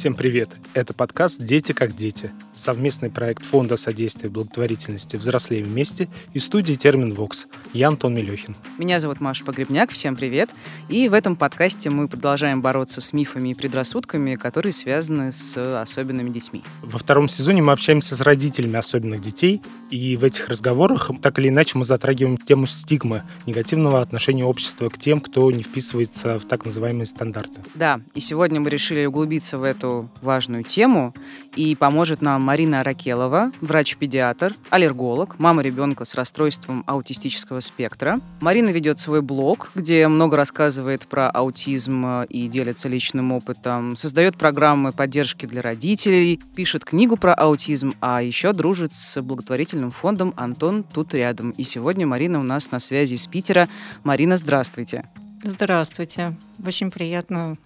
Всем привет! Это подкаст «Дети как дети» — совместный проект Фонда содействия благотворительности «Взрослеем вместе» и студии «Термин Вокс». Я Антон Мелехин. Меня зовут Маша Погребняк, всем привет! И в этом подкасте мы продолжаем бороться с мифами и предрассудками, которые связаны с особенными детьми. Во втором сезоне мы общаемся с родителями особенных детей, и в этих разговорах так или иначе мы затрагиваем тему стигмы, негативного отношения общества к тем, кто не вписывается в так называемые стандарты. Да, и сегодня мы решили углубиться в эту важную тему. И поможет нам Марина Аракелова, врач-педиатр, аллерголог, мама ребенка с расстройством аутистического спектра. Марина ведет свой блог, где много рассказывает про аутизм и делится личным опытом, создает программы поддержки для родителей, пишет книгу про аутизм, а еще дружит с благотворительным фондом «Антон тут рядом». И сегодня Марина у нас на связи из Питера. Марина, здравствуйте. Здравствуйте. Очень приятно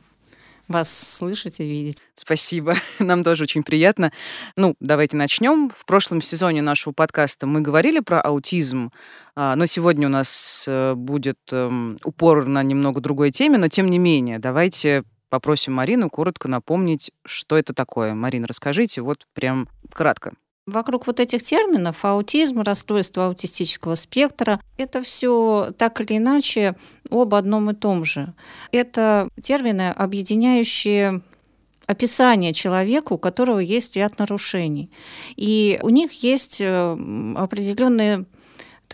вас слышать и видеть. Спасибо. Нам тоже очень приятно. Ну, давайте начнем. В прошлом сезоне нашего подкаста мы говорили про аутизм, а, но сегодня у нас э, будет эм, упор на немного другой теме, но тем не менее, давайте попросим Марину коротко напомнить, что это такое. Марина, расскажите вот прям кратко. Вокруг вот этих терминов аутизм, расстройство аутистического спектра, это все так или иначе об одном и том же. Это термины, объединяющие описание человека, у которого есть ряд нарушений. И у них есть э, определенные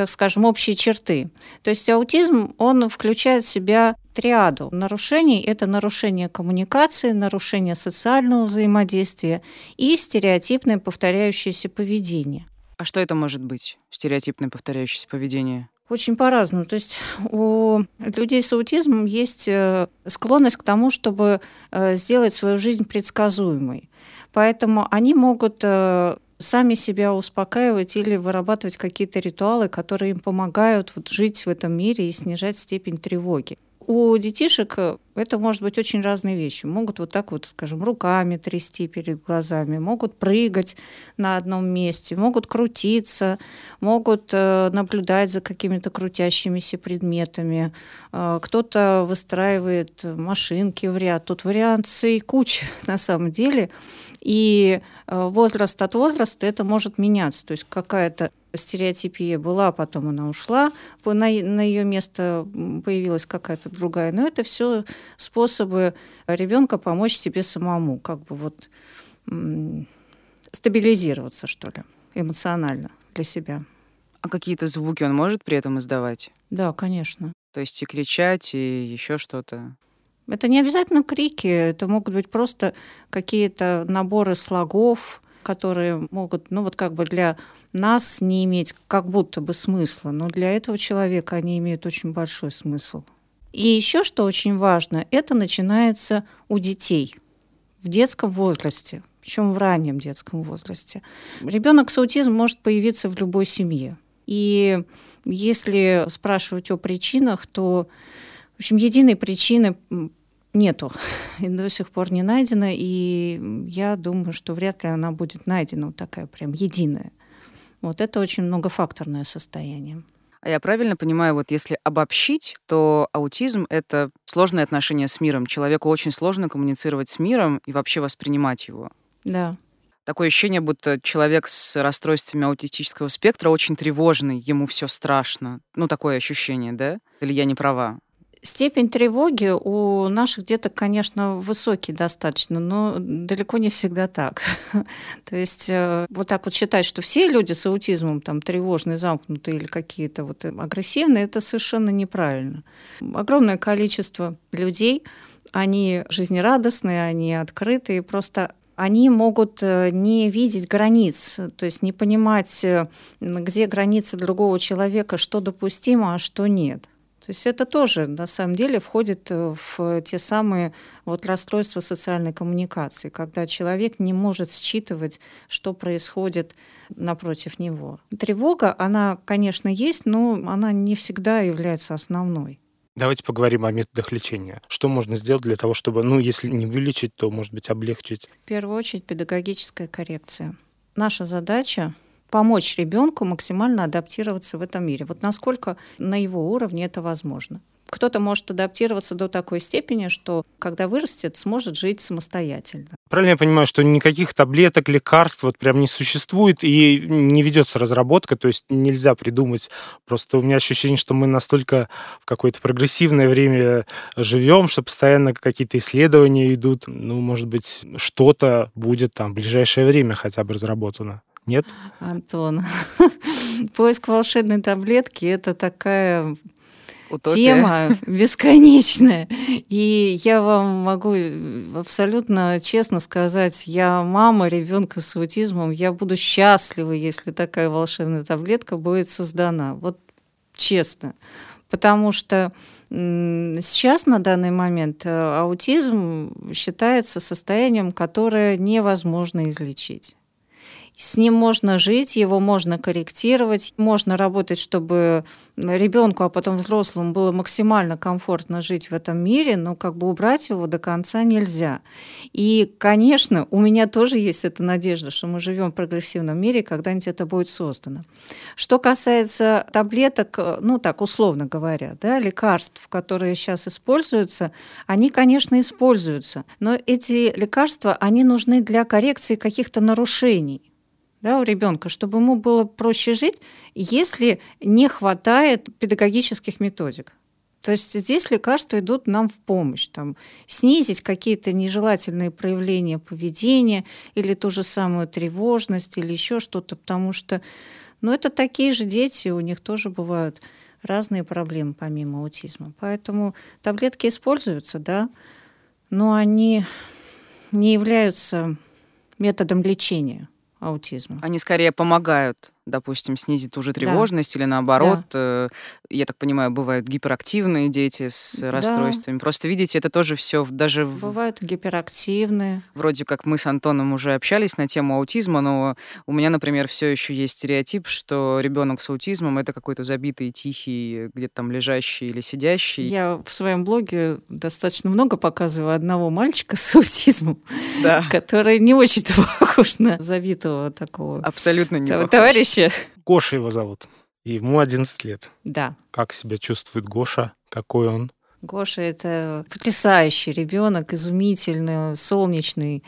так скажем, общие черты. То есть аутизм, он включает в себя триаду нарушений. Это нарушение коммуникации, нарушение социального взаимодействия и стереотипное повторяющееся поведение. А что это может быть, стереотипное повторяющееся поведение? Очень по-разному. То есть у людей с аутизмом есть э, склонность к тому, чтобы э, сделать свою жизнь предсказуемой. Поэтому они могут э, сами себя успокаивать или вырабатывать какие-то ритуалы, которые им помогают вот жить в этом мире и снижать степень тревоги. У детишек э, это может быть очень разные вещи. Могут вот так вот, скажем, руками трясти перед глазами, могут прыгать на одном месте, могут крутиться, могут э, наблюдать за какими-то крутящимися предметами. Э, кто-то выстраивает машинки в ряд. Тут вариаций куча на самом деле. И возраст от возраста это может меняться. То есть какая-то стереотипия была, потом она ушла, на, на ее место появилась какая-то другая. Но это все способы ребенка помочь себе самому, как бы вот стабилизироваться, что ли, эмоционально для себя. А какие-то звуки он может при этом издавать? Да, конечно. То есть и кричать, и еще что-то? Это не обязательно крики, это могут быть просто какие-то наборы слогов, которые могут, ну вот как бы для нас не иметь как будто бы смысла, но для этого человека они имеют очень большой смысл. И еще что очень важно, это начинается у детей в детском возрасте, причем в раннем детском возрасте. Ребенок с аутизмом может появиться в любой семье. И если спрашивать о причинах, то в общем, единой причины нету и до сих пор не найдена, и я думаю, что вряд ли она будет найдена вот такая прям единая. Вот это очень многофакторное состояние. А я правильно понимаю, вот если обобщить, то аутизм — это сложное отношение с миром. Человеку очень сложно коммуницировать с миром и вообще воспринимать его. Да. Такое ощущение, будто человек с расстройствами аутистического спектра очень тревожный, ему все страшно. Ну, такое ощущение, да? Или я не права? Степень тревоги у наших деток, конечно, высокий достаточно, но далеко не всегда так. То есть э, вот так вот считать, что все люди с аутизмом там тревожные, замкнутые или какие-то вот агрессивные, это совершенно неправильно. Огромное количество людей, они жизнерадостные, они открытые, просто они могут э, не видеть границ, то есть не понимать, э, где границы другого человека, что допустимо, а что нет. То есть это тоже на самом деле входит э, в те самые вот расстройства социальной коммуникации, когда человек не может считывать, что происходит напротив него. Тревога, она, конечно, есть, но она не всегда является основной. Давайте поговорим о методах лечения. Что можно сделать для того, чтобы, ну, если не вылечить, то, может быть, облегчить? В первую очередь, педагогическая коррекция. Наша задача помочь ребенку максимально адаптироваться в этом мире. Вот насколько на его уровне это возможно. Кто-то может адаптироваться до такой степени, что когда вырастет, сможет жить самостоятельно. Правильно я понимаю, что никаких таблеток, лекарств вот прям не существует и не ведется разработка, то есть нельзя придумать. Просто у меня ощущение, что мы настолько в какое-то прогрессивное время живем, что постоянно какие-то исследования идут. Ну, может быть, что-то будет там в ближайшее время хотя бы разработано. Нет? Антон, поиск волшебной таблетки – это такая Утопия. тема бесконечная. И я вам могу абсолютно честно сказать, я мама ребенка с аутизмом, я буду счастлива, если такая волшебная таблетка будет создана. Вот честно. Потому что сейчас на данный момент э, аутизм считается состоянием, которое невозможно излечить. С ним можно жить, его можно корректировать, можно работать, чтобы ребенку, а потом взрослому было максимально комфортно жить в этом мире, но как бы убрать его до конца нельзя. И, конечно, у меня тоже есть эта надежда, что мы живем в прогрессивном мире, когда-нибудь это будет создано. Что касается таблеток, ну так условно говоря, да, лекарств, которые сейчас используются, они, конечно, используются, но эти лекарства, они нужны для коррекции каких-то нарушений да, у ребенка, чтобы ему было проще жить, если не хватает педагогических методик. То есть здесь лекарства идут нам в помощь, там, снизить какие-то нежелательные проявления поведения или ту же самую тревожность или еще что-то, потому что ну, это такие же дети, у них тоже бывают разные проблемы помимо аутизма. Поэтому таблетки используются, да, но они не являются методом лечения аутизма. Они скорее помогают допустим, снизит ту же тревожность да. или наоборот, да. э, я так понимаю, бывают гиперактивные дети с да. расстройствами. Просто видите, это тоже все даже... Бывают гиперактивные. Вроде как мы с Антоном уже общались на тему аутизма, но у меня, например, все еще есть стереотип, что ребенок с аутизмом это какой-то забитый, тихий, где-то там лежащий или сидящий. Я в своем блоге достаточно много показываю одного мальчика с аутизмом, да. который не очень похож на забитого такого Абсолютно не товарища вообще? Гоша его зовут. Ему 11 лет. Да. Как себя чувствует Гоша? Какой он? Гоша это потрясающий ребенок, изумительный, солнечный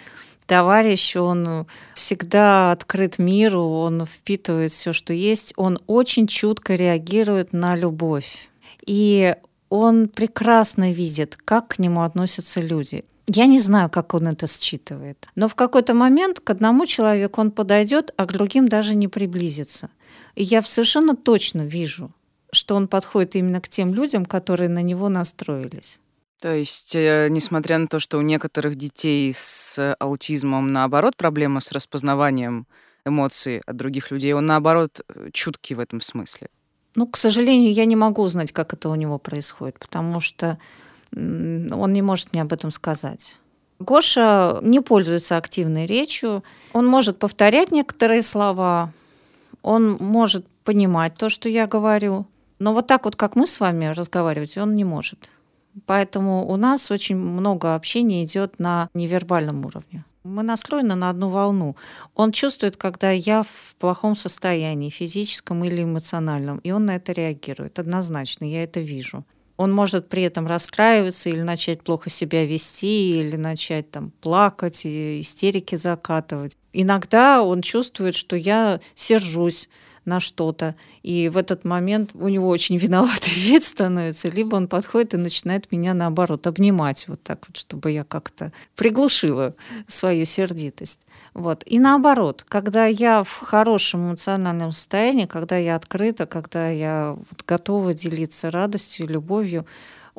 товарищ, он всегда открыт миру, он впитывает все, что есть, он очень чутко реагирует на любовь. И он прекрасно видит, как к нему относятся люди. Я не знаю, как он это считывает. Но в какой-то момент к одному человеку он подойдет, а к другим даже не приблизится. И я совершенно точно вижу, что он подходит именно к тем людям, которые на него настроились. То есть, э, несмотря на то, что у некоторых детей с аутизмом, наоборот, проблема с распознаванием эмоций от других людей, он, наоборот, э, чуткий в этом смысле. Ну, к сожалению, я не могу узнать, как это у него происходит, потому что он не может мне об этом сказать. Гоша не пользуется активной речью. Он может повторять некоторые слова, он может понимать то, что я говорю. Но вот так вот, как мы с вами разговаривать, он не может. Поэтому у нас очень много общения идет на невербальном уровне. Мы настроены на одну волну. Он чувствует, когда я в плохом состоянии, физическом или эмоциональном, и он на это реагирует. Однозначно, я это вижу он может при этом расстраиваться или начать плохо себя вести, или начать там плакать, истерики закатывать. Иногда он чувствует, что я сержусь на что-то, и в этот момент у него очень виноватый вид становится, либо он подходит и начинает меня, наоборот, обнимать вот так вот, чтобы я как-то приглушила свою сердитость. Вот. И наоборот, когда я в хорошем эмоциональном состоянии, когда я открыта, когда я вот готова делиться радостью, любовью,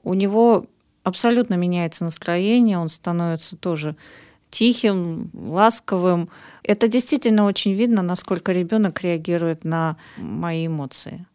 у него абсолютно меняется настроение, он становится тоже тихим, ласковым. Это действительно очень видно, насколько ребенок реагирует на мои эмоции.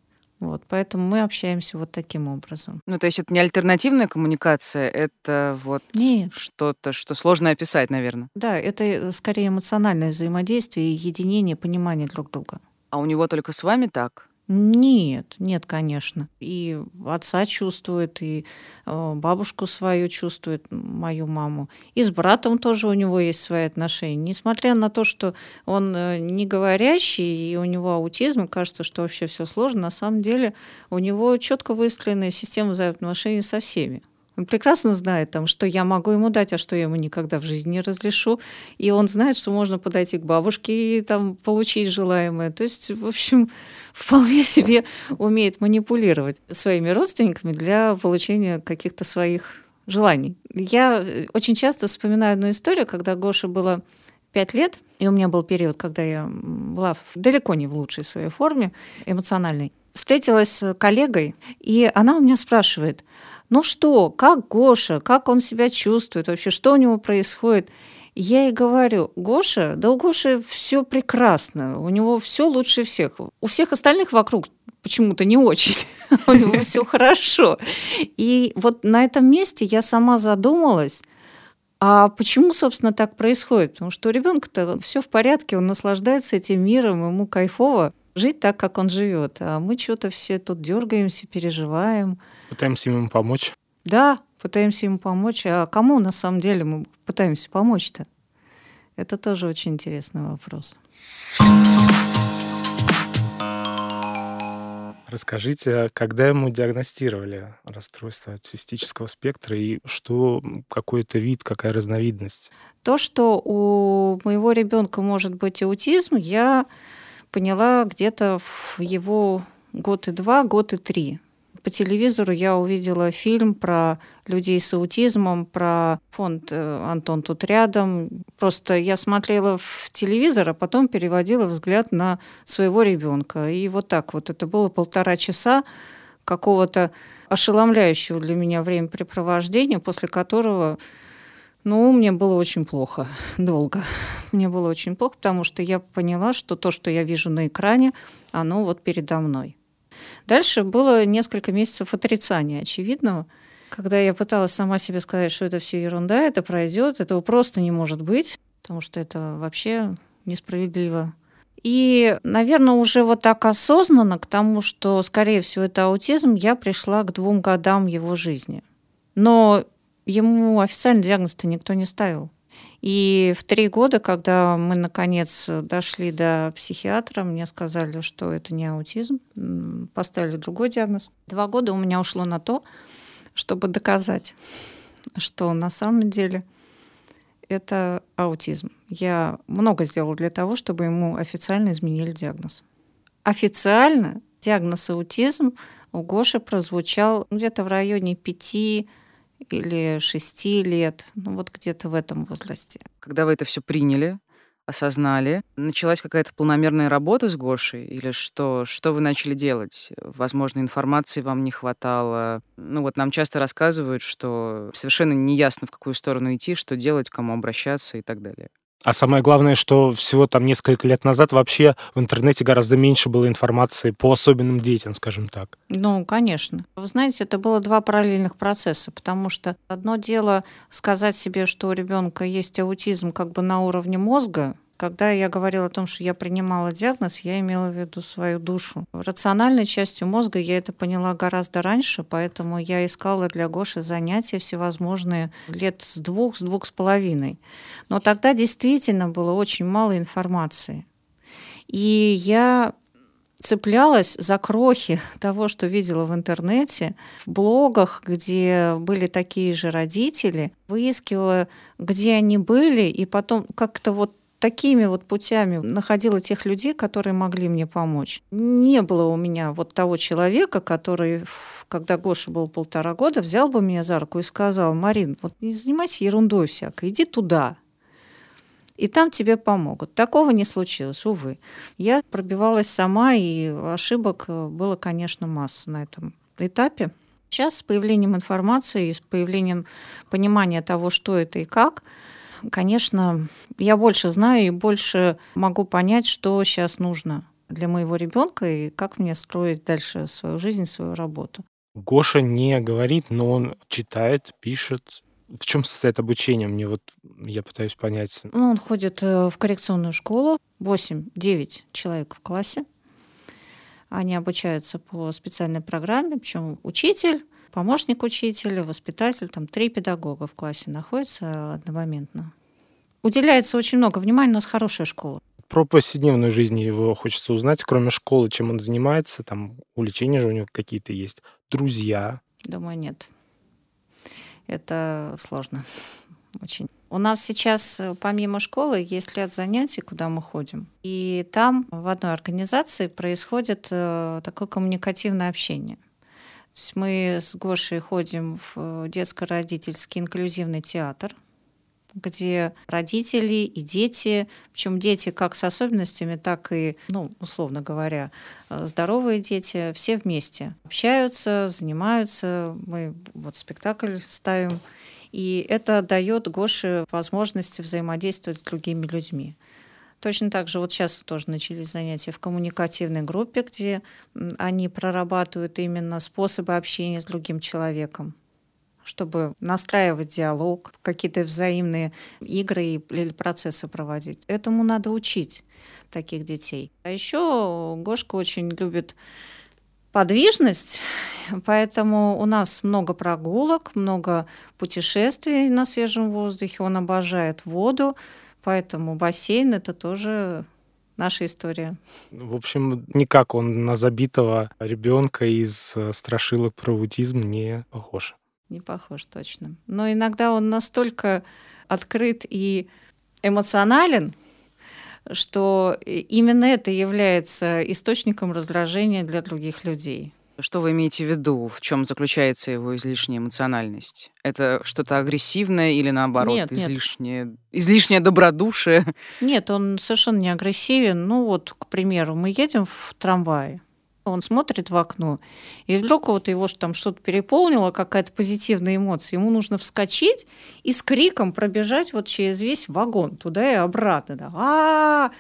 Вот, поэтому мы общаемся вот таким образом. Ну, то есть это не альтернативная коммуникация, это вот Нет. что-то, что сложно описать, наверное. Да, это скорее эмоциональное взаимодействие и единение, понимание друг друга. А у него только с вами так? Нет, нет, конечно. И отца чувствует, и э, бабушку свою чувствует, мою маму. И с братом тоже у него есть свои отношения. Несмотря на то, что он э, не говорящий, и у него аутизм, кажется, что вообще все сложно, на самом деле у него четко выстроенная система взаимоотношений со всеми. Он прекрасно знает, там, что я могу ему дать, а что я ему никогда в жизни не разрешу. И он знает, что можно подойти к бабушке и там, получить желаемое. То есть, в общем, вполне себе умеет манипулировать своими родственниками для получения каких-то своих желаний. Я очень часто вспоминаю одну историю, когда Гоша было пять лет, и у меня был период, когда я была далеко не в лучшей своей форме эмоциональной. Встретилась с коллегой, и она у меня спрашивает, ну что, как Гоша, как он себя чувствует вообще, что у него происходит. Я ей говорю, Гоша, да у Гоши все прекрасно, у него все лучше всех. У всех остальных вокруг почему-то не очень, у него все хорошо. И вот на этом месте я сама задумалась, а почему, собственно, так происходит? Потому что у ребенка-то все в порядке, он наслаждается этим миром, ему кайфово жить так, как он живет. А мы что-то все тут дергаемся, переживаем. Пытаемся ему помочь. Да, пытаемся ему помочь. А кому на самом деле мы пытаемся помочь-то? Это тоже очень интересный вопрос. Расскажите, когда ему диагностировали расстройство аутистического спектра и что какой-то вид, какая разновидность? То, что у моего ребенка может быть аутизм, я поняла где-то в его год и два, год и три по телевизору я увидела фильм про людей с аутизмом, про фонд э, «Антон тут рядом». Просто я смотрела в телевизор, а потом переводила взгляд на своего ребенка. И вот так вот. Это было полтора часа какого-то ошеломляющего для меня времяпрепровождения, после которого ну, мне было очень плохо, долго. Мне было очень плохо, потому что я поняла, что то, что я вижу на экране, оно вот передо мной. Дальше было несколько месяцев отрицания очевидного, когда я пыталась сама себе сказать, что это все ерунда, это пройдет, этого просто не может быть, потому что это вообще несправедливо. И, наверное, уже вот так осознанно к тому, что, скорее всего, это аутизм, я пришла к двум годам его жизни. Но ему официальный диагноз-то никто не ставил. И в три года, когда мы наконец дошли до психиатра, мне сказали, что это не аутизм, поставили другой диагноз. Два года у меня ушло на то, чтобы доказать, что на самом деле это аутизм. Я много сделала для того, чтобы ему официально изменили диагноз. Официально диагноз аутизм у Гоши прозвучал где-то в районе пяти или шести лет, ну вот где-то в этом возрасте. Когда вы это все приняли, осознали, началась какая-то полномерная работа с Гошей или что? Что вы начали делать? Возможно, информации вам не хватало. Ну вот нам часто рассказывают, что совершенно неясно, в какую сторону идти, что делать, к кому обращаться и так далее. А самое главное, что всего там несколько лет назад вообще в интернете гораздо меньше было информации по особенным детям, скажем так. Ну, конечно. Вы знаете, это было два параллельных процесса, потому что одно дело сказать себе, что у ребенка есть аутизм как бы на уровне мозга, когда я говорила о том, что я принимала диагноз, я имела в виду свою душу. Рациональной частью мозга я это поняла гораздо раньше, поэтому я искала для Гоши занятия всевозможные лет с двух, с двух с половиной. Но тогда действительно было очень мало информации. И я цеплялась за крохи того, что видела в интернете, в блогах, где были такие же родители, выискивала, где они были, и потом как-то вот такими вот путями находила тех людей, которые могли мне помочь. Не было у меня вот того человека, который, когда Гоша был полтора года, взял бы меня за руку и сказал, Марин, вот не занимайся ерундой всякой, иди туда, и там тебе помогут. Такого не случилось, увы. Я пробивалась сама, и ошибок было, конечно, масса на этом этапе. Сейчас с появлением информации и с появлением понимания того, что это и как – конечно, я больше знаю и больше могу понять, что сейчас нужно для моего ребенка и как мне строить дальше свою жизнь, свою работу. Гоша не говорит, но он читает, пишет. В чем состоит обучение? Мне вот я пытаюсь понять. Ну, он ходит э, в коррекционную школу, 8-9 человек в классе. Они обучаются по специальной программе, причем учитель, помощник учителя, воспитатель, там три педагога в классе находятся одномоментно. Уделяется очень много внимания, у нас хорошая школа. Про повседневную жизнь его хочется узнать, кроме школы, чем он занимается, там увлечения же у него какие-то есть, друзья. Думаю, нет. Это сложно очень. У нас сейчас э, помимо школы есть ряд занятий, куда мы ходим. И там в одной организации происходит э, такое коммуникативное общение. Мы с Гошей ходим в э, детско-родительский инклюзивный театр, где родители и дети, причем дети как с особенностями, так и, ну, условно говоря, здоровые дети, все вместе общаются, занимаются. Мы вот спектакль ставим и это дает Гоше возможность взаимодействовать с другими людьми. Точно так же вот сейчас тоже начались занятия в коммуникативной группе, где они прорабатывают именно способы общения с другим человеком чтобы настраивать диалог, какие-то взаимные игры или процессы проводить. Этому надо учить таких детей. А еще Гошка очень любит подвижность, поэтому у нас много прогулок, много путешествий на свежем воздухе. Он обожает воду, поэтому бассейн это тоже наша история. В общем, никак он на забитого ребенка из э, страшилок про аутизм не похож. Не похож, точно. Но иногда он настолько открыт и эмоционален, что именно это является источником раздражения для других людей. Что вы имеете в виду? В чем заключается его излишняя эмоциональность? Это что-то агрессивное или наоборот нет, излишнее, нет. излишнее добродушие? Нет, он совершенно не агрессивен. Ну вот, к примеру, мы едем в трамвае, он смотрит в окно, и вдруг вот его там что-то переполнило, какая-то позитивная эмоция. Ему нужно вскочить и с криком пробежать вот через весь вагон, туда и обратно. Да. А,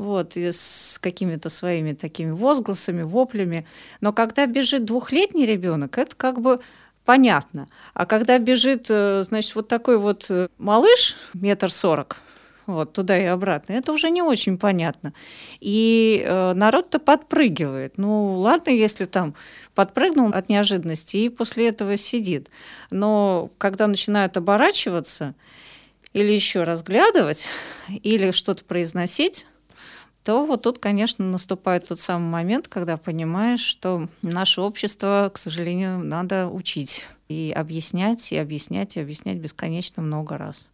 вот, и с какими-то своими такими возгласами, воплями. Но когда бежит двухлетний ребенок, это как бы понятно. А когда бежит, э, значит, вот такой вот э, малыш, метр сорок, вот туда и обратно, это уже не очень понятно. И э, народ-то подпрыгивает. Ну, ладно, если там подпрыгнул от неожиданности и после этого сидит. Но когда начинают оборачиваться или еще разглядывать, или что-то произносить, то вот тут, конечно, наступает тот самый момент, когда понимаешь, что наше общество, к сожалению, надо учить и объяснять, и объяснять, и объяснять бесконечно много раз.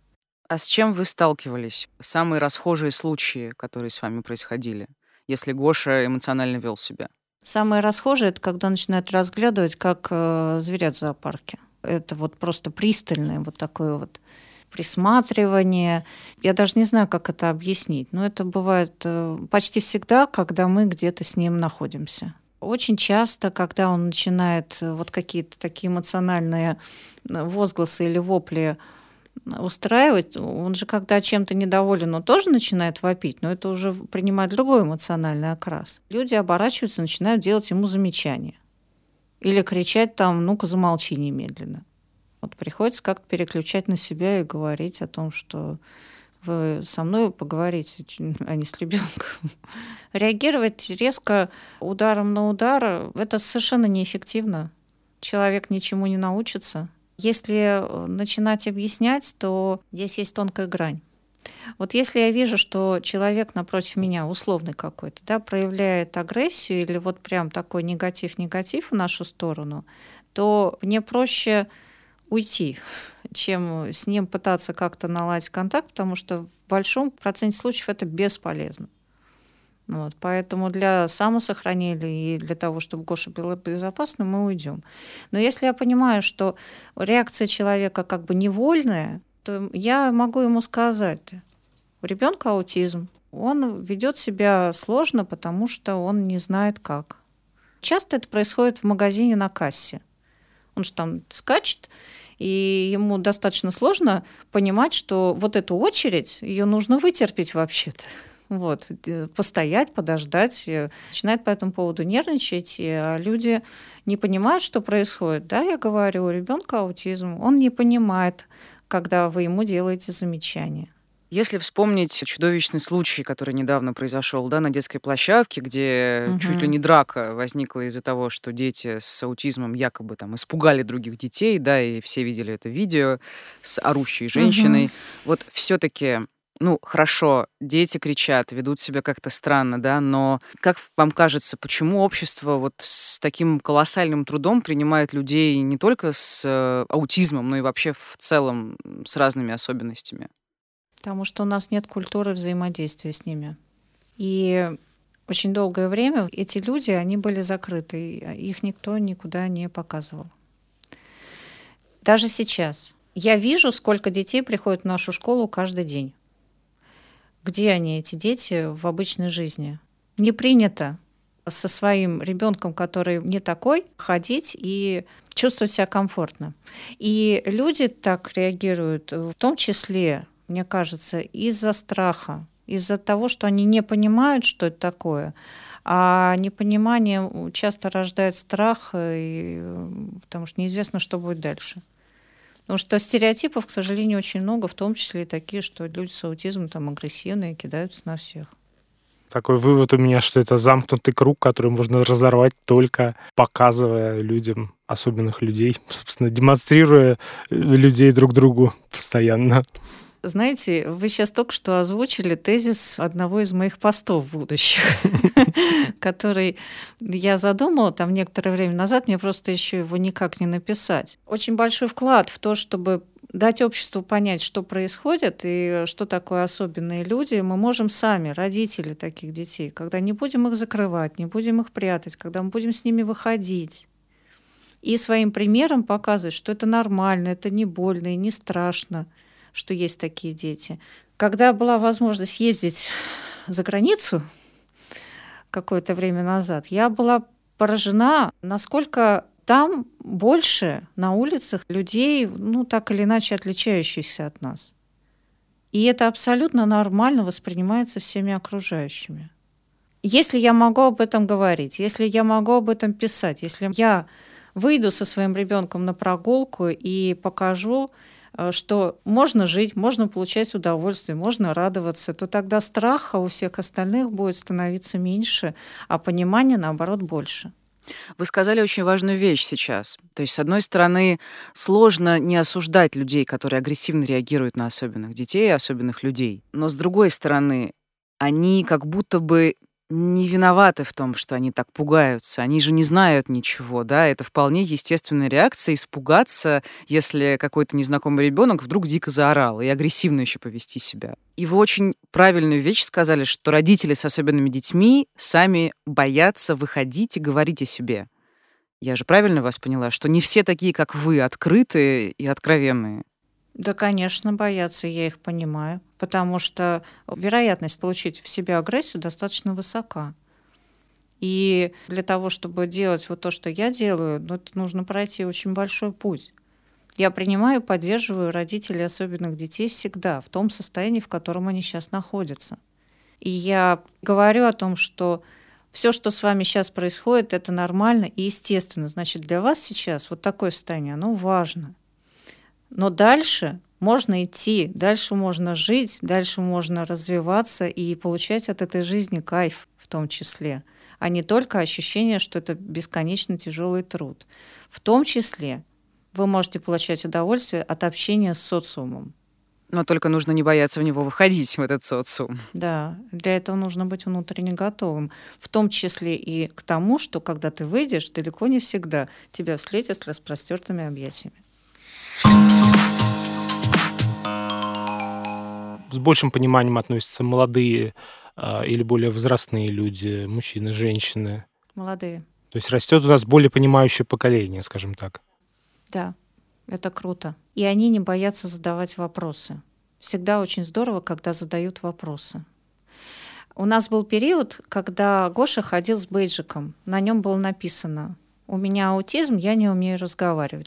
А с чем вы сталкивались? Самые расхожие случаи, которые с вами происходили, если Гоша эмоционально вел себя? Самое расхожее это когда начинают разглядывать, как э, зверят в зоопарке. Это вот просто пристальное вот такое вот присматривание. Я даже не знаю, как это объяснить, но это бывает э, почти всегда, когда мы где-то с ним находимся. Очень часто, когда он начинает э, вот какие-то такие эмоциональные э, возгласы или вопли устраивать. Он же, когда чем-то недоволен, он тоже начинает вопить, но это уже принимает другой эмоциональный окрас. Люди оборачиваются, начинают делать ему замечания. Или кричать там, ну-ка замолчи немедленно. Вот приходится как-то переключать на себя и говорить о том, что вы со мной поговорите, а не с ребенком. Реагировать резко ударом на удар – это совершенно неэффективно. Человек ничему не научится, если э, начинать объяснять, то здесь есть тонкая грань. Вот если я вижу, что человек напротив меня, условный какой-то, да, проявляет агрессию или вот прям такой негатив-негатив в нашу сторону, то мне проще уйти, чем с ним пытаться как-то наладить контакт, потому что в большом проценте случаев это бесполезно. Вот, поэтому для самосохранения и для того, чтобы Гоша было безопасно, мы уйдем. Но если я понимаю, что реакция человека как бы невольная, то я могу ему сказать, у ребенка аутизм, он ведет себя сложно, потому что он не знает как. Часто это происходит в магазине на кассе. Он же там скачет, и ему достаточно сложно понимать, что вот эту очередь, ее нужно вытерпеть вообще-то. Вот, постоять, подождать, э, начинает по этому поводу нервничать, а люди не понимают, что происходит. Да, я говорю, у ребенка аутизм, он не понимает, когда вы ему делаете замечания. Если вспомнить чудовищный случай, который недавно произошел да, на детской площадке, где угу. чуть ли не драка возникла из-за того, что дети с аутизмом якобы там испугали других детей, да, и все видели это видео с орущей женщиной. Угу. Вот все-таки ну, хорошо, дети кричат, ведут себя как-то странно, да, но как вам кажется, почему общество вот с таким колоссальным трудом принимает людей не только с э, аутизмом, но и вообще в целом с разными особенностями? Потому что у нас нет культуры взаимодействия с ними. И очень долгое время эти люди, они были закрыты, их никто никуда не показывал. Даже сейчас. Я вижу, сколько детей приходит в нашу школу каждый день. Где они, эти дети, в обычной жизни? Не принято со своим ребенком, который не такой, ходить и чувствовать себя комфортно. И люди так реагируют, в том числе, мне кажется, из-за страха, из-за того, что они не понимают, что это такое. А непонимание часто рождает страх, и, потому что неизвестно, что будет дальше. Потому что стереотипов, к сожалению, очень много, в том числе и такие, что люди с аутизмом там агрессивные, кидаются на всех. Такой вывод у меня, что это замкнутый круг, который можно разорвать только показывая людям особенных людей, собственно, демонстрируя людей друг другу постоянно. Знаете, вы сейчас только что озвучили тезис одного из моих постов будущих, который я задумала там некоторое время назад, мне просто еще его никак не написать. Очень большой вклад в то, чтобы дать обществу понять, что происходит и что такое особенные люди, мы можем сами, родители таких детей, когда не будем их закрывать, не будем их прятать, когда мы будем с ними выходить, и своим примером показывать, что это нормально, это не больно и не страшно – что есть такие дети. Когда была возможность ездить за границу какое-то время назад, я была поражена, насколько там больше на улицах людей, ну, так или иначе отличающихся от нас. И это абсолютно нормально воспринимается всеми окружающими. Если я могу об этом говорить, если я могу об этом писать, если я выйду со своим ребенком на прогулку и покажу что можно жить, можно получать удовольствие, можно радоваться, то тогда страха у всех остальных будет становиться меньше, а понимания, наоборот, больше. Вы сказали очень важную вещь сейчас. То есть, с одной стороны, сложно не осуждать людей, которые агрессивно реагируют на особенных детей, особенных людей. Но с другой стороны, они как будто бы не виноваты в том, что они так пугаются. Они же не знают ничего, да. Это вполне естественная реакция испугаться, если какой-то незнакомый ребенок вдруг дико заорал и агрессивно еще повести себя. И вы очень правильную вещь сказали, что родители с особенными детьми сами боятся выходить и говорить о себе. Я же правильно вас поняла, что не все такие, как вы, открытые и откровенные. Да, конечно, боятся, я их понимаю, потому что вероятность получить в себе агрессию достаточно высока. И для того, чтобы делать вот то, что я делаю, ну, это нужно пройти очень большой путь. Я принимаю, поддерживаю родителей особенных детей всегда в том состоянии, в котором они сейчас находятся. И я говорю о том, что все, что с вами сейчас происходит, это нормально и естественно. Значит, для вас сейчас вот такое состояние, оно важно – но дальше можно идти, дальше можно жить, дальше можно развиваться и получать от этой жизни кайф в том числе, а не только ощущение, что это бесконечно тяжелый труд. В том числе вы можете получать удовольствие от общения с социумом. Но только нужно не бояться в него выходить, в этот социум. Да, для этого нужно быть внутренне готовым. В том числе и к тому, что когда ты выйдешь, далеко не всегда тебя встретят с распростертыми объятиями. С большим пониманием относятся молодые а, или более возрастные люди, мужчины, женщины. Молодые. То есть растет у нас более понимающее поколение, скажем так. Да, это круто. И они не боятся задавать вопросы. Всегда очень здорово, когда задают вопросы. У нас был период, когда Гоша ходил с бейджиком. На нем было написано «У меня аутизм, я не умею разговаривать».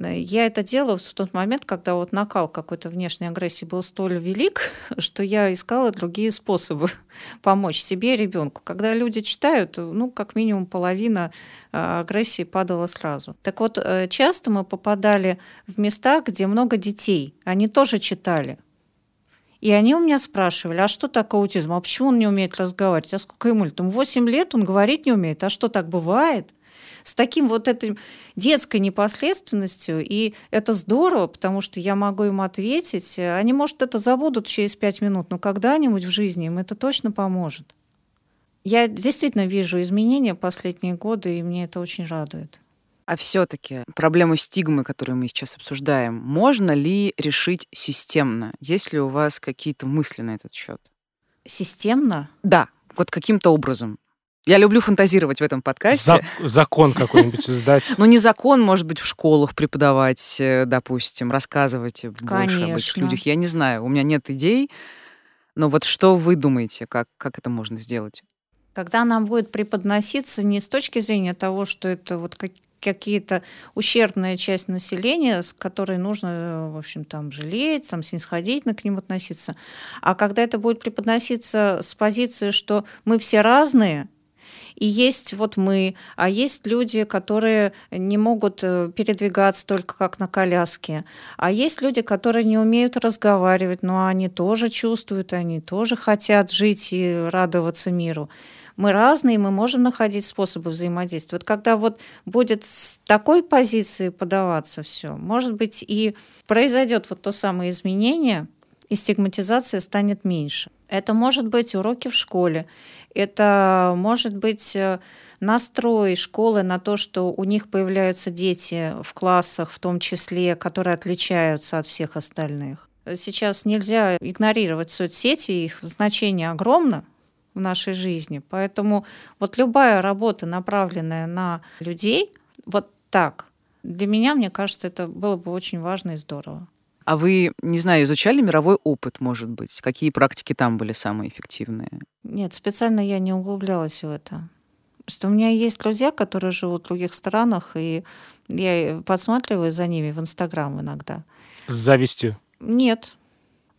Я это делала в тот момент, когда вот накал какой-то внешней агрессии был столь велик, что я искала другие способы помочь себе и ребенку. Когда люди читают, ну, как минимум половина а, агрессии падала сразу. Так вот, э, часто мы попадали в места, где много детей. Они тоже читали. И они у меня спрашивали, а что такое аутизм? А почему он не умеет разговаривать? А сколько ему лет? Ему 8 лет, он говорить не умеет. А что так бывает? С таким вот этой детской непоследственностью, и это здорово, потому что я могу им ответить. Они, может, это забудут через пять минут, но когда-нибудь в жизни им это точно поможет. Я действительно вижу изменения последние годы, и мне это очень радует. А все-таки проблему стигмы, которую мы сейчас обсуждаем, можно ли решить системно? Есть ли у вас какие-то мысли на этот счет? Системно? Да, вот каким-то образом. Я люблю фантазировать в этом подкасте. Зак- закон какой-нибудь издать. Ну, не закон, может быть, в школах преподавать, э, допустим, рассказывать больше об этих людях. Я не знаю, у меня нет идей. Но вот что вы думаете, как, как это можно сделать? Когда нам будет преподноситься не с точки зрения того, что это вот как, какие-то ущербная часть населения, с которой нужно, в общем, там жалеть, там снисходительно к ним относиться. А когда это будет преподноситься с позиции, что мы все разные, и есть вот мы, а есть люди, которые не могут э, передвигаться только как на коляске. А есть люди, которые не умеют разговаривать, но они тоже чувствуют, они тоже хотят жить и радоваться миру. Мы разные, мы можем находить способы взаимодействия. Вот когда вот будет с такой позиции подаваться все, может быть, и произойдет вот то самое изменение, и стигматизация станет меньше. Это может быть уроки в школе, это может быть э, настрой школы на то, что у них появляются дети в классах, в том числе, которые отличаются от всех остальных. Сейчас нельзя игнорировать соцсети, их значение огромно в нашей жизни. Поэтому вот любая работа, направленная на людей, вот так, для меня, мне кажется, это было бы очень важно и здорово. А вы, не знаю, изучали мировой опыт, может быть? Какие практики там были самые эффективные? Нет, специально я не углублялась в это. Что у меня есть друзья, которые живут в других странах, и я подсматриваю за ними в Инстаграм иногда. С завистью? Нет.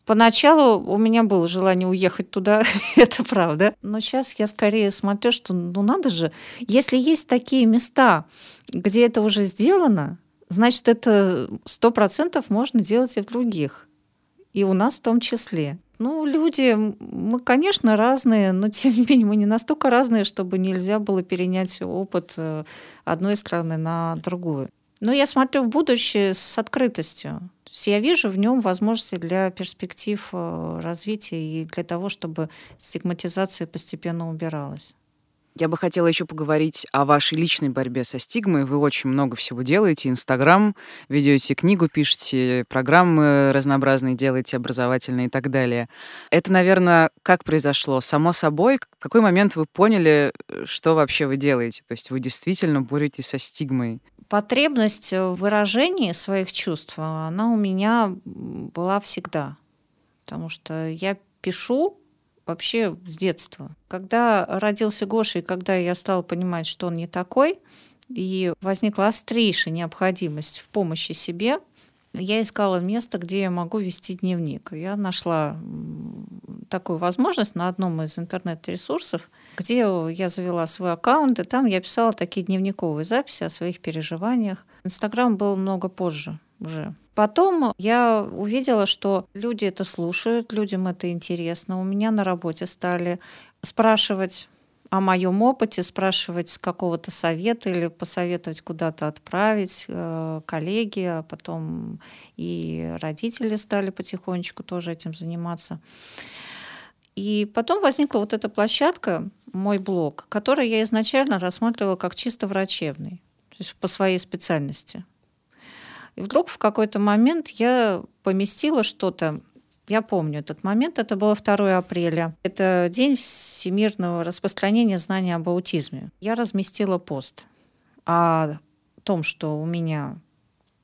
Поначалу у меня было желание уехать туда, это правда. Но сейчас я скорее смотрю, что ну надо же, если есть такие места, где это уже сделано, значит, это сто процентов можно делать и в других. И у нас в том числе. Ну, люди, мы, конечно, разные, но тем не менее мы не настолько разные, чтобы нельзя было перенять опыт э, одной страны на другую. Но я смотрю в будущее с открытостью. То есть я вижу в нем возможности для перспектив э, развития и для того, чтобы стигматизация постепенно убиралась. Я бы хотела еще поговорить о вашей личной борьбе со стигмой. Вы очень много всего делаете. Инстаграм, ведете книгу, пишете, программы разнообразные делаете, образовательные и так далее. Это, наверное, как произошло? Само собой? В какой момент вы поняли, что вообще вы делаете? То есть вы действительно боретесь со стигмой? Потребность в выражении своих чувств, она у меня была всегда. Потому что я пишу вообще с детства. Когда родился Гоша, и когда я стала понимать, что он не такой, и возникла острейшая необходимость в помощи себе, я искала место, где я могу вести дневник. Я нашла такую возможность на одном из интернет-ресурсов, где я завела свой аккаунт, и там я писала такие дневниковые записи о своих переживаниях. Инстаграм был много позже уже. Потом я увидела, что люди это слушают, людям это интересно. У меня на работе стали спрашивать о моем опыте, спрашивать с какого-то совета или посоветовать куда-то отправить э, коллеги, а потом и родители стали потихонечку тоже этим заниматься. И потом возникла вот эта площадка, мой блог, который я изначально рассматривала как чисто врачебный, то есть по своей специальности. И вдруг в какой-то момент я поместила что-то, я помню этот момент, это было 2 апреля. Это день всемирного распространения знания об аутизме. Я разместила пост о том, что у меня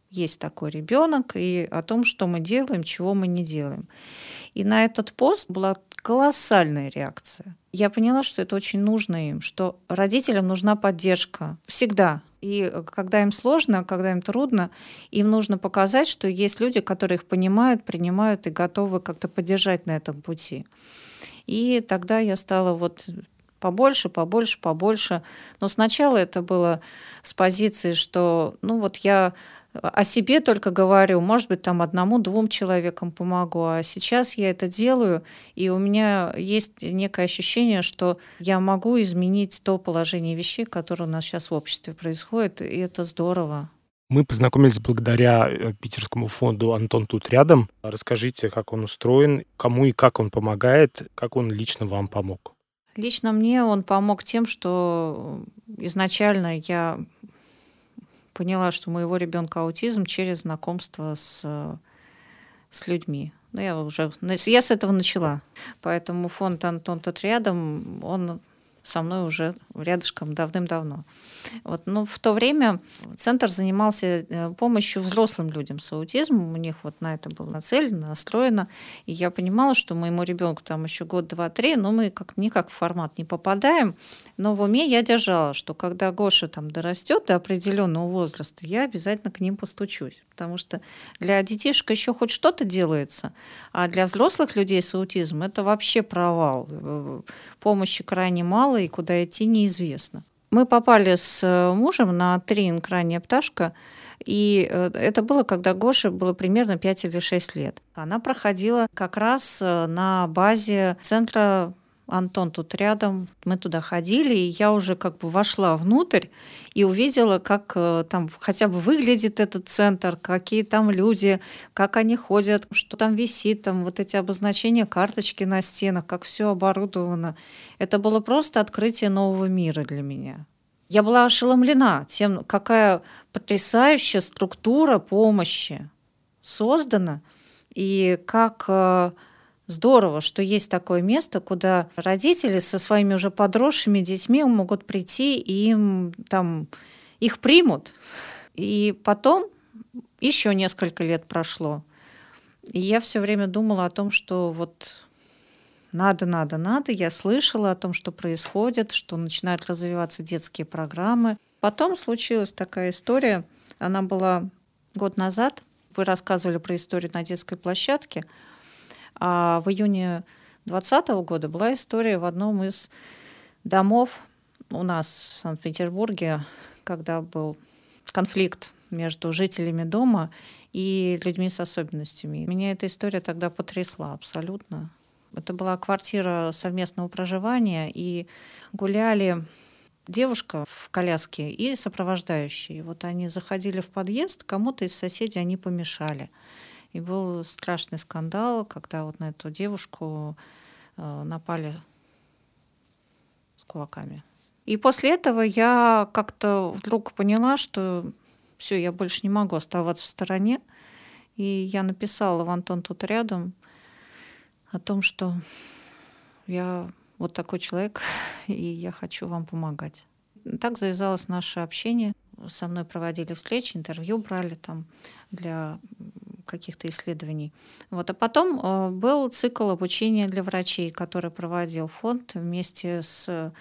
есть такой ребенок, и о том, что мы делаем, чего мы не делаем. И на этот пост была колоссальная реакция. Я поняла, что это очень нужно им, что родителям нужна поддержка всегда. И когда им сложно, когда им трудно, им нужно показать, что есть люди, которые их понимают, принимают и готовы как-то поддержать на этом пути. И тогда я стала вот побольше, побольше, побольше. Но сначала это было с позиции, что, ну вот я о себе только говорю, может быть, там одному-двум человекам помогу, а сейчас я это делаю, и у меня есть некое ощущение, что я могу изменить то положение вещей, которое у нас сейчас в обществе происходит, и это здорово. Мы познакомились благодаря э, питерскому фонду «Антон тут рядом». Расскажите, как он устроен, кому и как он помогает, как он лично вам помог. Лично мне он помог тем, что изначально я поняла, что у моего ребенка аутизм через знакомство с, с людьми. Ну, я уже я с этого начала. Поэтому фонд Антон тут рядом, он со мной уже рядышком давным-давно. Вот. Но в то время центр занимался э, помощью взрослым людям с аутизмом. У них вот на это было нацелено, настроено. И я понимала, что моему ребенку там еще год, два, три, но мы как никак в формат не попадаем. Но в уме я держала, что когда Гоша там дорастет до определенного возраста, я обязательно к ним постучусь. Потому что для детишек еще хоть что-то делается, а для взрослых людей с аутизмом это вообще провал. Э, помощи крайне мало, и куда идти неизвестно. Мы попали с э, мужем на тренинг «Ранняя пташка», и э, это было, когда Гоше было примерно 5 или 6 лет. Она проходила как раз на базе центра Антон тут рядом, мы туда ходили, и я уже как бы вошла внутрь и увидела, как там хотя бы выглядит этот центр, какие там люди, как они ходят, что там висит, там вот эти обозначения карточки на стенах, как все оборудовано. Это было просто открытие нового мира для меня. Я была ошеломлена тем, какая потрясающая структура помощи создана, и как э, здорово, что есть такое место, куда родители со своими уже подросшими детьми могут прийти и им там их примут. И потом еще несколько лет прошло. И я все время думала о том, что вот надо, надо, надо. Я слышала о том, что происходит, что начинают развиваться детские программы. Потом случилась такая история. Она была год назад. Вы рассказывали про историю на детской площадке. А в июне 2020 года была история в одном из домов у нас в Санкт-Петербурге, когда был конфликт между жителями дома и людьми с особенностями. Меня эта история тогда потрясла абсолютно. Это была квартира совместного проживания, и гуляли девушка в коляске и сопровождающие. Вот они заходили в подъезд, кому-то из соседей они помешали. И был страшный скандал, когда вот на эту девушку э, напали с кулаками. И после этого я как-то вдруг поняла, что все, я больше не могу оставаться в стороне. И я написала в Антон тут рядом о том, что я вот такой человек, и я хочу вам помогать. Так завязалось наше общение. Со мной проводили встречи, интервью брали там для каких-то исследований. Вот. А потом э, был цикл обучения для врачей, который проводил фонд вместе с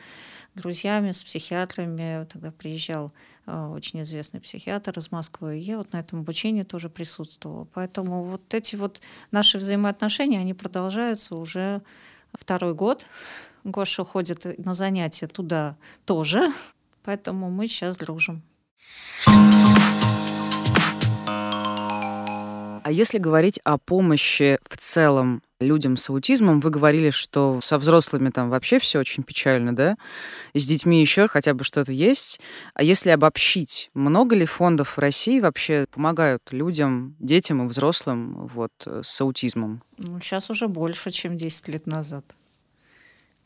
друзьями, с психиатрами. Тогда приезжал э, очень известный психиатр из Москвы. И я вот на этом обучении тоже присутствовала. Поэтому вот эти вот наши взаимоотношения, они продолжаются уже второй год. Гоша ходит на занятия туда тоже. Поэтому мы сейчас дружим. А если говорить о помощи в целом людям с аутизмом, вы говорили, что со взрослыми там вообще все очень печально, да? С детьми еще хотя бы что-то есть. А если обобщить, много ли фондов в России вообще помогают людям, детям и взрослым вот, с аутизмом? Ну, сейчас уже больше, чем 10 лет назад.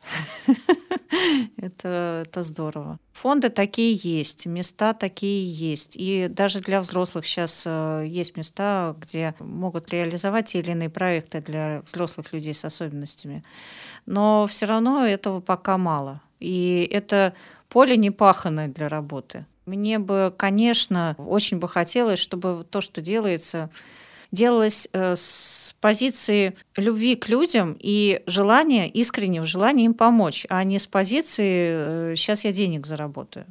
это, это здорово. Фонды такие есть, места такие есть. И даже для взрослых сейчас э, есть места, где могут реализовать те или иные проекты для взрослых людей с особенностями. Но все равно этого пока мало. И это поле не паханное для работы. Мне бы, конечно, очень бы хотелось, чтобы то, что делается, делалось э, с позиции любви к людям и желания, искреннего желания им помочь, а не с позиции «сейчас э, я денег заработаю».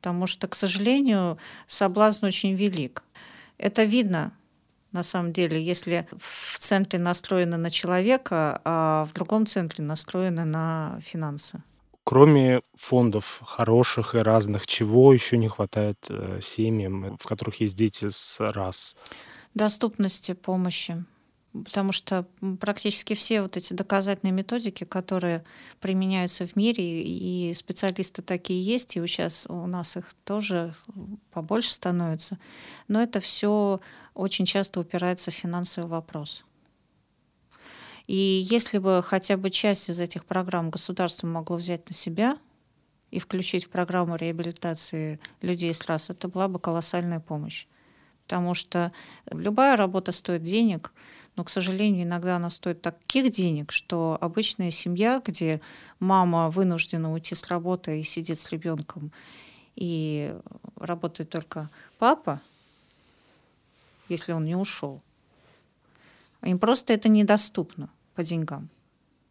Потому что, к сожалению, соблазн очень велик. Это видно на самом деле, если в центре настроены на человека, а в другом центре настроены на финансы. Кроме фондов хороших и разных, чего еще не хватает э, семьям, в которых есть дети с раз? Доступности помощи потому что практически все вот эти доказательные методики, которые применяются в мире, и специалисты такие есть, и сейчас у нас их тоже побольше становится, но это все очень часто упирается в финансовый вопрос. И если бы хотя бы часть из этих программ государство могло взять на себя и включить в программу реабилитации людей с раз, это была бы колоссальная помощь. Потому что любая работа стоит денег, но, к сожалению, иногда она стоит таких денег, что обычная семья, где мама вынуждена уйти с работы и сидит с ребенком, и работает только папа, если он не ушел, им просто это недоступно по деньгам.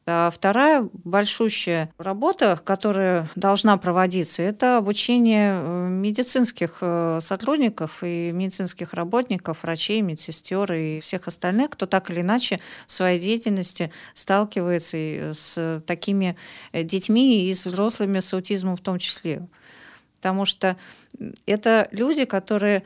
А вторая большущая работа, которая должна проводиться, это обучение э, медицинских э, сотрудников и медицинских работников, врачей, медсестер и всех остальных, кто так или иначе в своей деятельности сталкивается с такими э, детьми и с взрослыми с аутизмом в том числе. Потому что это люди, которые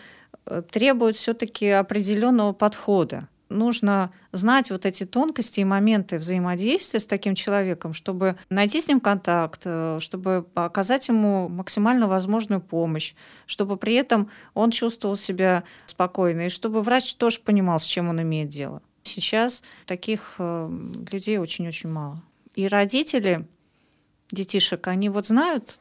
требуют все-таки определенного подхода нужно знать вот эти тонкости и моменты взаимодействия с таким человеком, чтобы найти с ним контакт, э, чтобы оказать ему максимально возможную помощь, чтобы при этом он чувствовал себя спокойно, и чтобы врач тоже понимал, с чем он имеет дело. Сейчас таких э, людей очень-очень мало. И родители детишек, они вот знают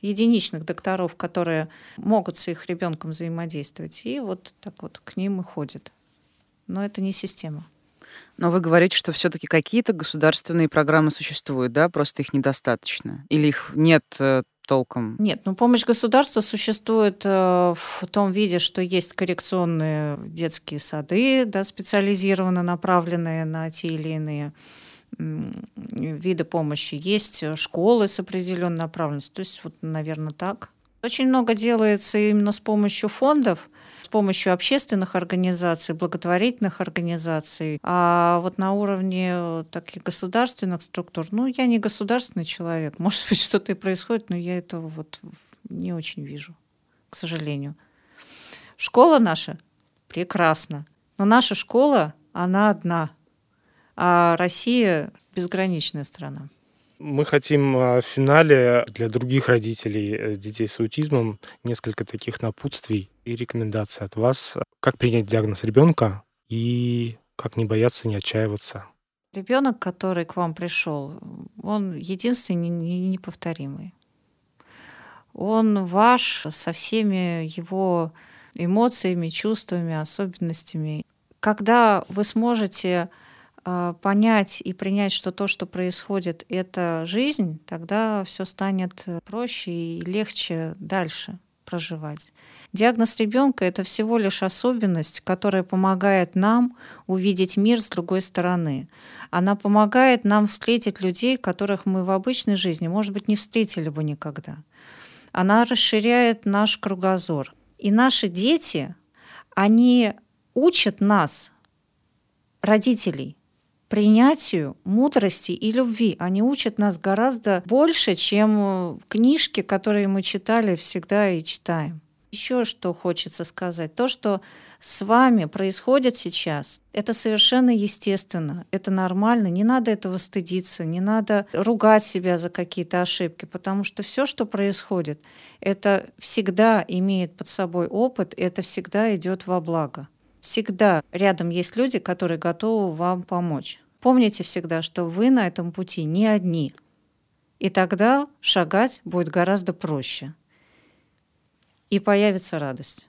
единичных докторов, которые могут с их ребенком взаимодействовать, и вот так вот к ним и ходят но это не система. Но вы говорите, что все-таки какие-то государственные программы существуют, да, просто их недостаточно? Или их нет э, толком? Нет, ну помощь государства существует э, в том виде, что есть коррекционные детские сады, да, специализированно направленные на те или иные виды помощи. Есть школы с определенной направленностью. То есть, вот, наверное, так. Очень много делается именно с помощью фондов, с помощью общественных организаций, благотворительных организаций. А вот на уровне э, таких государственных структур, ну, я не государственный человек. Может быть, что-то и происходит, но я этого вот не очень вижу, к сожалению. Школа наша прекрасна, но наша школа, она одна, а Россия безграничная страна. Мы хотим а, в финале для других родителей э, детей с аутизмом несколько таких напутствий и рекомендаций от вас, как принять диагноз ребенка и как не бояться, не отчаиваться. Ребенок, который к вам пришел, он единственный и неповторимый. Он ваш со всеми его эмоциями, чувствами, особенностями. Когда вы сможете понять и принять, что то, что происходит, это жизнь, тогда все станет э, проще и легче дальше проживать. Диагноз ребенка это всего лишь особенность, которая помогает нам увидеть мир с другой стороны. Она помогает нам встретить людей, которых мы в обычной жизни, может быть, не встретили бы никогда. Она расширяет наш кругозор. И наши дети, они учат нас, родителей, принятию мудрости и любви. Они учат нас гораздо больше, чем э, книжки, которые мы читали всегда и читаем. Еще что хочется сказать. То, что с вами происходит сейчас, это совершенно естественно, это нормально, не надо этого стыдиться, не надо ругать себя за какие-то ошибки, потому что все, что происходит, это всегда имеет под собой опыт, это всегда идет во благо всегда рядом есть люди, которые готовы вам помочь. Помните всегда, что вы на этом пути не одни. И тогда шагать будет гораздо проще. И появится радость.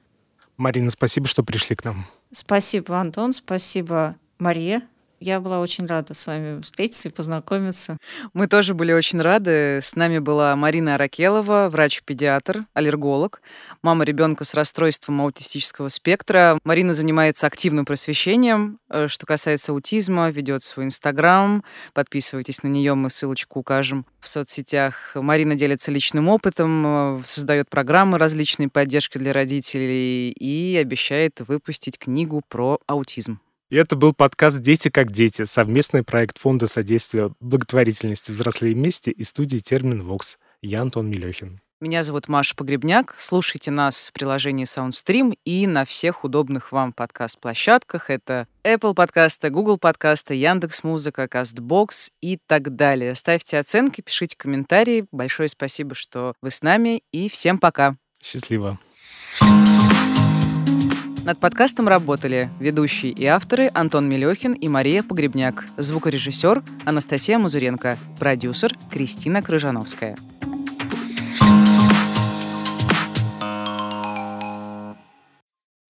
Марина, спасибо, что пришли к нам. Спасибо, Антон, спасибо, Мария. Я была очень рада с вами встретиться и познакомиться. Мы тоже были очень рады. С нами была Марина Аракелова, врач-педиатр, аллерголог, мама ребенка с расстройством аутистического спектра. Марина занимается активным просвещением. Э, что касается аутизма, ведет свой инстаграм. Подписывайтесь на нее, мы ссылочку укажем в соцсетях. Марина делится личным опытом, э, создает программы различной поддержки для родителей и обещает выпустить книгу про аутизм. И это был подкаст «Дети как дети», совместный проект Фонда содействия благотворительности «Взрослые вместе» и студии «Термин Вокс». Я Антон Милехин. Меня зовут Маша Погребняк. Слушайте нас в приложении SoundStream и на всех удобных вам подкаст-площадках. Это Apple подкасты, Google подкасты, Яндекс Музыка, CastBox и так далее. Ставьте оценки, пишите комментарии. Большое спасибо, что вы с нами. И всем пока. Счастливо. Над подкастом работали ведущие и авторы Антон Мелехин и Мария Погребняк, звукорежиссер Анастасия Мазуренко, продюсер Кристина Крыжановская. thank you